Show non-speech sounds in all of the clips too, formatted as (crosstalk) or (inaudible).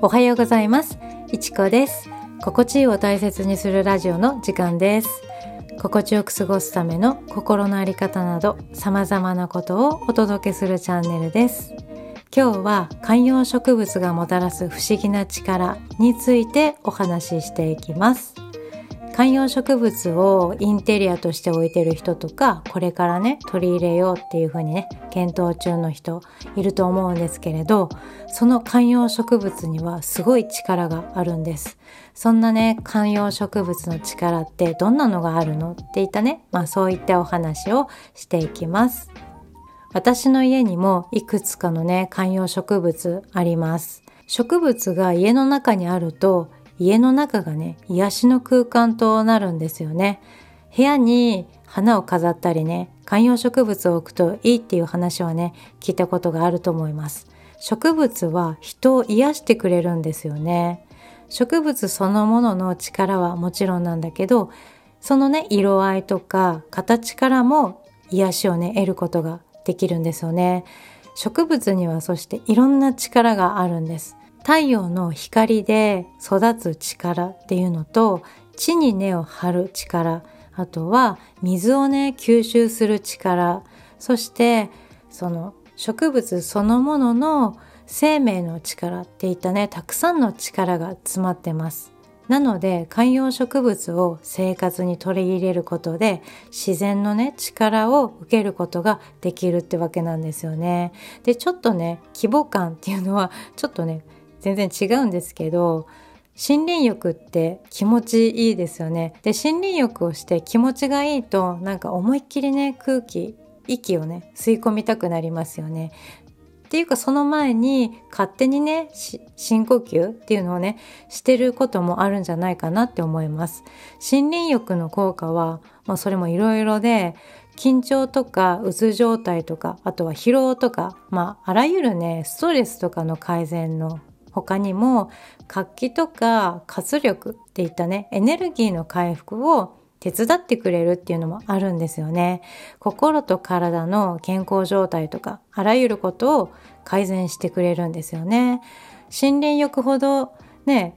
おはようございます。いちこです。心地いいを大切にするラジオの時間です。心地よく過ごすための心のあり方など様々なことをお届けするチャンネルです。今日は観葉植物がもたらす不思議な力についてお話ししていきます。観葉植物をインテリアとして置いてる人とかこれからね取り入れようっていう風にね検討中の人いると思うんですけれどその観葉植物にはすごい力があるんです。そんなね観葉植物の力ってどんなのがあるのっていったねまあそういったお話をしていきます。私の家にもいくつかのね観葉植物あります。植物が家の中にあると家の中がね癒しの空間となるんですよね。部屋に花を飾ったりね観葉植物を置くといいっていう話はね聞いたことがあると思います。植物は人を癒してくれるんですよね。植物そのものの力はもちろんなんだけどそのね色合いとか形からも癒しをね得ることができるんですよね。植物にはそしていろんな力があるんです。太陽の光で育つ力っていうのと地に根を張る力あとは水をね吸収する力そしてその植物そのものの生命の力っていったねたくさんの力が詰まってます。なので観葉植物を生活に取り入れることで自然のね力を受けることができるってわけなんですよね。でちょっとね規模感っていうのはちょっとね全然違うんですけど森林浴って気持ちいいですよね。で森林浴をして気持ちがいいとなんか思いっきりね空気息をね吸い込みたくなりますよね。っていうかその前に勝手にね深呼吸っていうのをねしてることもあるんじゃないかなって思います。森林浴の効果は、まあ、それもいろいろで緊張とかうつ状態とかあとは疲労とかまああらゆるねストレスとかの改善の他にも活気とか活力っていったねエネルギーの回復を手伝ってくれるっていうのもあるんですよね。心と体の健康状態とかあらゆることを改善してくれるんですよね。森林浴ほどね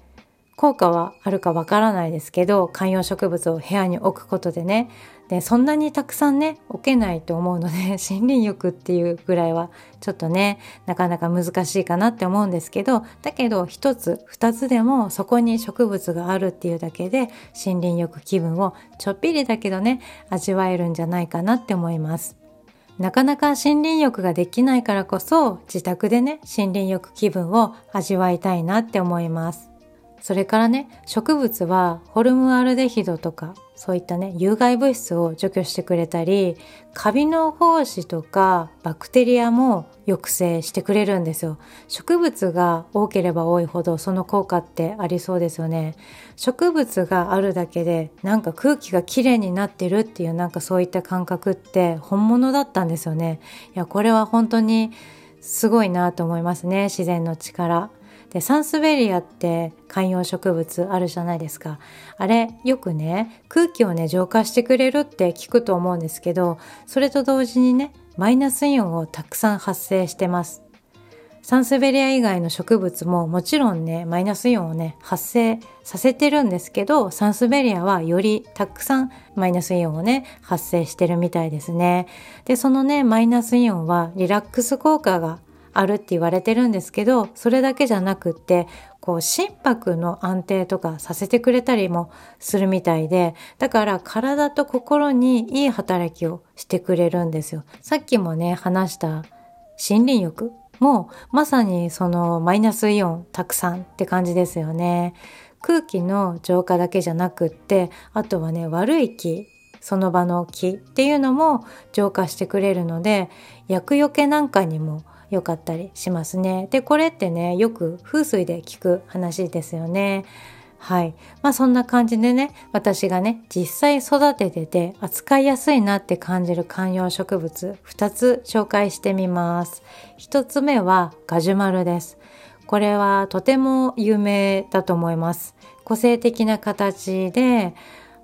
効果はあるかわからないですけど観葉植物を部屋に置くことでねでそんなにたくさんね置けないと思うので (laughs) 森林浴っていうぐらいはちょっとねなかなか難しいかなって思うんですけどだけど一つ二つでもそこに植物があるっていうだけで森林浴気分をちょっぴりだけどね味わえるんじゃないかなって思います。なかなか森林浴ができないからこそ自宅でね森林浴気分を味わいたいなって思います。それからね植物はホルムアルデヒドとかそういったね有害物質を除去してくれたりカビの胞子とかバクテリアも抑制してくれるんですよ。植物が多ければ多いほどその効果ってありそうですよね。植物があるだけでなんか空気がきれいになってるっていうなんかそういった感覚って本物だったんですよね。いやこれは本当にすごいなと思いますね自然の力。でサンスベリアって観葉植物あるじゃないですか。あれよくね空気をね浄化してくれるって聞くと思うんですけどそれと同時にねマイナスイオンをたくさん発生してます。サンスベリア以外の植物ももちろんねマイナスイオンをね発生させてるんですけどサンスベリアはよりたくさんマイナスイオンをね発生してるみたいですね。でそのねマイナスイオンはリラックス効果があるって言われてるんですけどそれだけじゃなくってこう心拍の安定とかさせてくれたりもするみたいでだから体と心にいい働きをしてくれるんですよ。さっきもね話した森林浴もまさにそのマイナスイオンたくさんって感じですよね。空気の浄化だけじゃなくってあとはね悪い気その場の気っていうのも浄化してくれるので厄除けなんかにも良かったりしますね。でこれってねよく風水で聞く話ですよね。はい。まあそんな感じでね、私がね、実際育ててて扱いやすいなって感じる観葉植物2つ紹介してみます。1つ目はガジュマルです。これはとても有名だと思います。個性的な形で、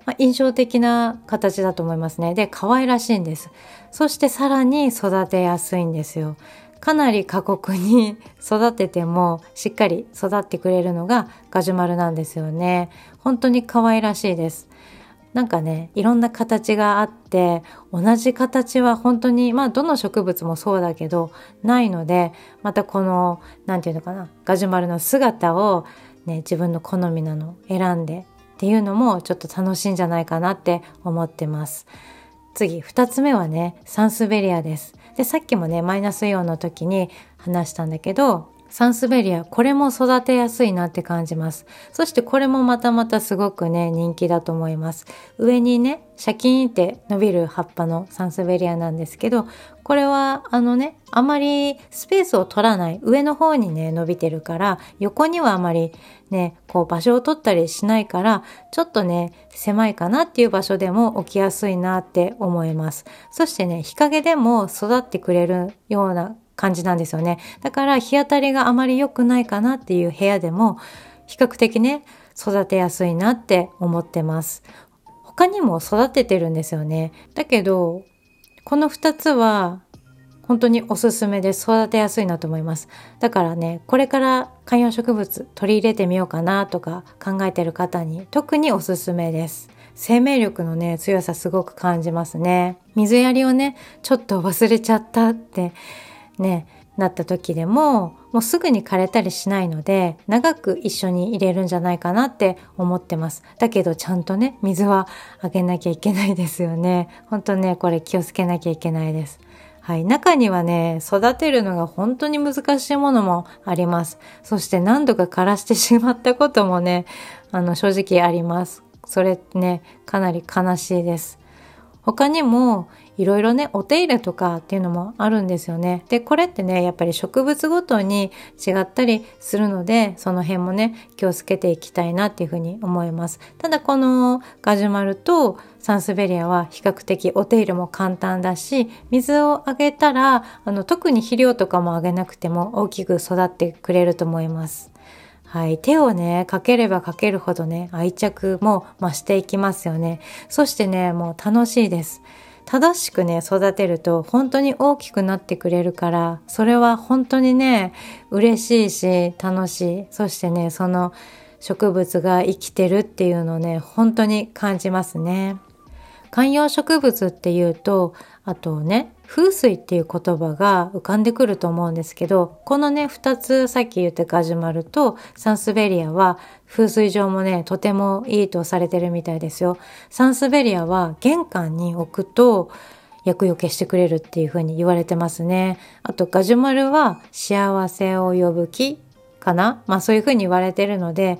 まあ、印象的な形だと思いますね。で、可愛らしいんです。そしてさらに育てやすいんですよ。かなり過酷に (laughs) 育ててもしっかり育ってくれるのがガジュマルなんですよね。本当に可愛らしいです。なんかねいろんな形があって同じ形は本当にまあどの植物もそうだけどないのでまたこの何て言うのかなガジュマルの姿をね自分の好みなの選んでっていうのもちょっと楽しいんじゃないかなって思ってます。次2つ目はねサンスベリアです。でさっきもねマイナスイオンの時に話したんだけどサンスベリア、これも育てやすいなって感じます。そしてこれもまたまたすごくね、人気だと思います。上にね、シャキーンって伸びる葉っぱのサンスベリアなんですけど、これはあのね、あまりスペースを取らない上の方にね、伸びてるから、横にはあまりね、こう場所を取ったりしないから、ちょっとね、狭いかなっていう場所でも置きやすいなって思います。そしてね、日陰でも育ってくれるような感じなんですよね。だから日当たりがあまり良くないかなっていう部屋でも比較的ね、育てやすいなって思ってます。他にも育ててるんですよね。だけど、この2つは本当におすすめで育てやすいなと思います。だからね、これから観葉植物取り入れてみようかなとか考えてる方に特におすすめです。生命力のね、強さすごく感じますね。水やりをね、ちょっと忘れちゃったってねなった時でももうすぐに枯れたりしないので長く一緒に入れるんじゃないかなって思ってますだけどちゃんとね水はあげなきゃいけないですよねほんとねこれ気をつけなきゃいけないですはい。中にはね、育てるのが本当に難しいものもあります。そして何度か枯らしてしまったこともね、あの、正直あります。それね、かなり悲しいです。他にもいろいろねお手入れとかっていうのもあるんですよね。でこれってねやっぱり植物ごとに違ったりするのでその辺もね気をつけていきたいなっていうふうに思います。ただこのガジュマルとサンスベリアは比較的お手入れも簡単だし水をあげたらあの特に肥料とかもあげなくても大きく育ってくれると思います。はい。手をね、かければかけるほどね、愛着も増していきますよね。そしてね、もう楽しいです。正しくね、育てると本当に大きくなってくれるから、それは本当にね、嬉しいし、楽しい。そしてね、その植物が生きてるっていうのをね、本当に感じますね。観葉植物っていうと、あとね、風水っていう言葉が浮かんでくると思うんですけど、このね、二つさっき言ったガジュマルとサンスベリアは風水上もね、とてもいいとされてるみたいですよ。サンスベリアは玄関に置くと厄除けしてくれるっていう風に言われてますね。あとガジュマルは幸せを呼ぶ木かな？まあそういう風に言われてるので、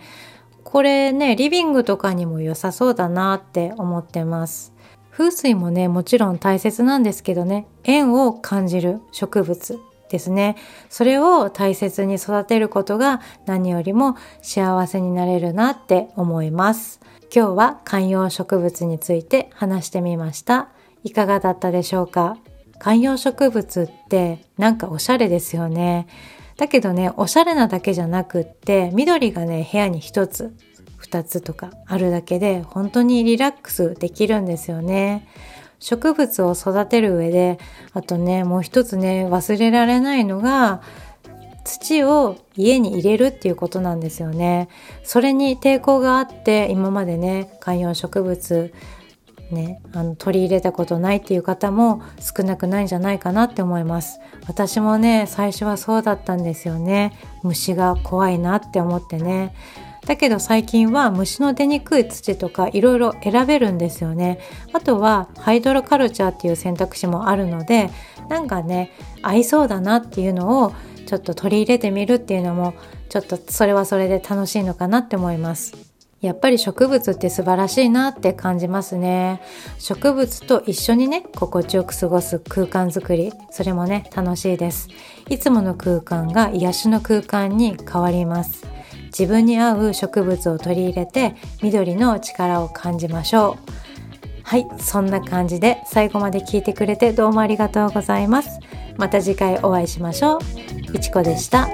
これね、リビングとかにも良さそうだなって思ってます。風水もね、もちろん大切なんですけどね、縁を感じる植物ですね。それを大切に育てることが何よりも幸せになれるなって思います。今日は観葉植物について話してみました。いかがだったでしょうか？観葉植物ってなんかおしゃれですよね。だけどね、おしゃれなだけじゃなくって、緑がね、部屋に一つ2つとかあるだけで本当にリラックスできるんですよね。植物を育てる上であとねもう一つね忘れられないのが土を家に入れるっていうことなんですよね。それに抵抗があって今までね観葉植物ね、あの取り入れたことないっていう方も少なくないんじゃないかなって思います私もね最初はそうだったんですよね虫が怖いなって思ってねだけど最近は虫の出にくい土とかいろいろ選べるんですよね。あとはハイドロカルチャーっていう選択肢もあるのでなんかね合いそうだなっていうのをちょっと取り入れてみるっていうのもちょっとそれはそれで楽しいのかなって思います。やっぱり植物って素晴らしいなって感じますね。植物と一緒にね、心地よく過ごす空間づくり、それもね、楽しいです。いつもの空間が癒しの空間に変わります。自分に合う植物を取り入れて緑の力を感じましょう。はいそんな感じで最後まで聞いてくれてどうもありがとうございます。また次回お会いしましょう。いちこでした。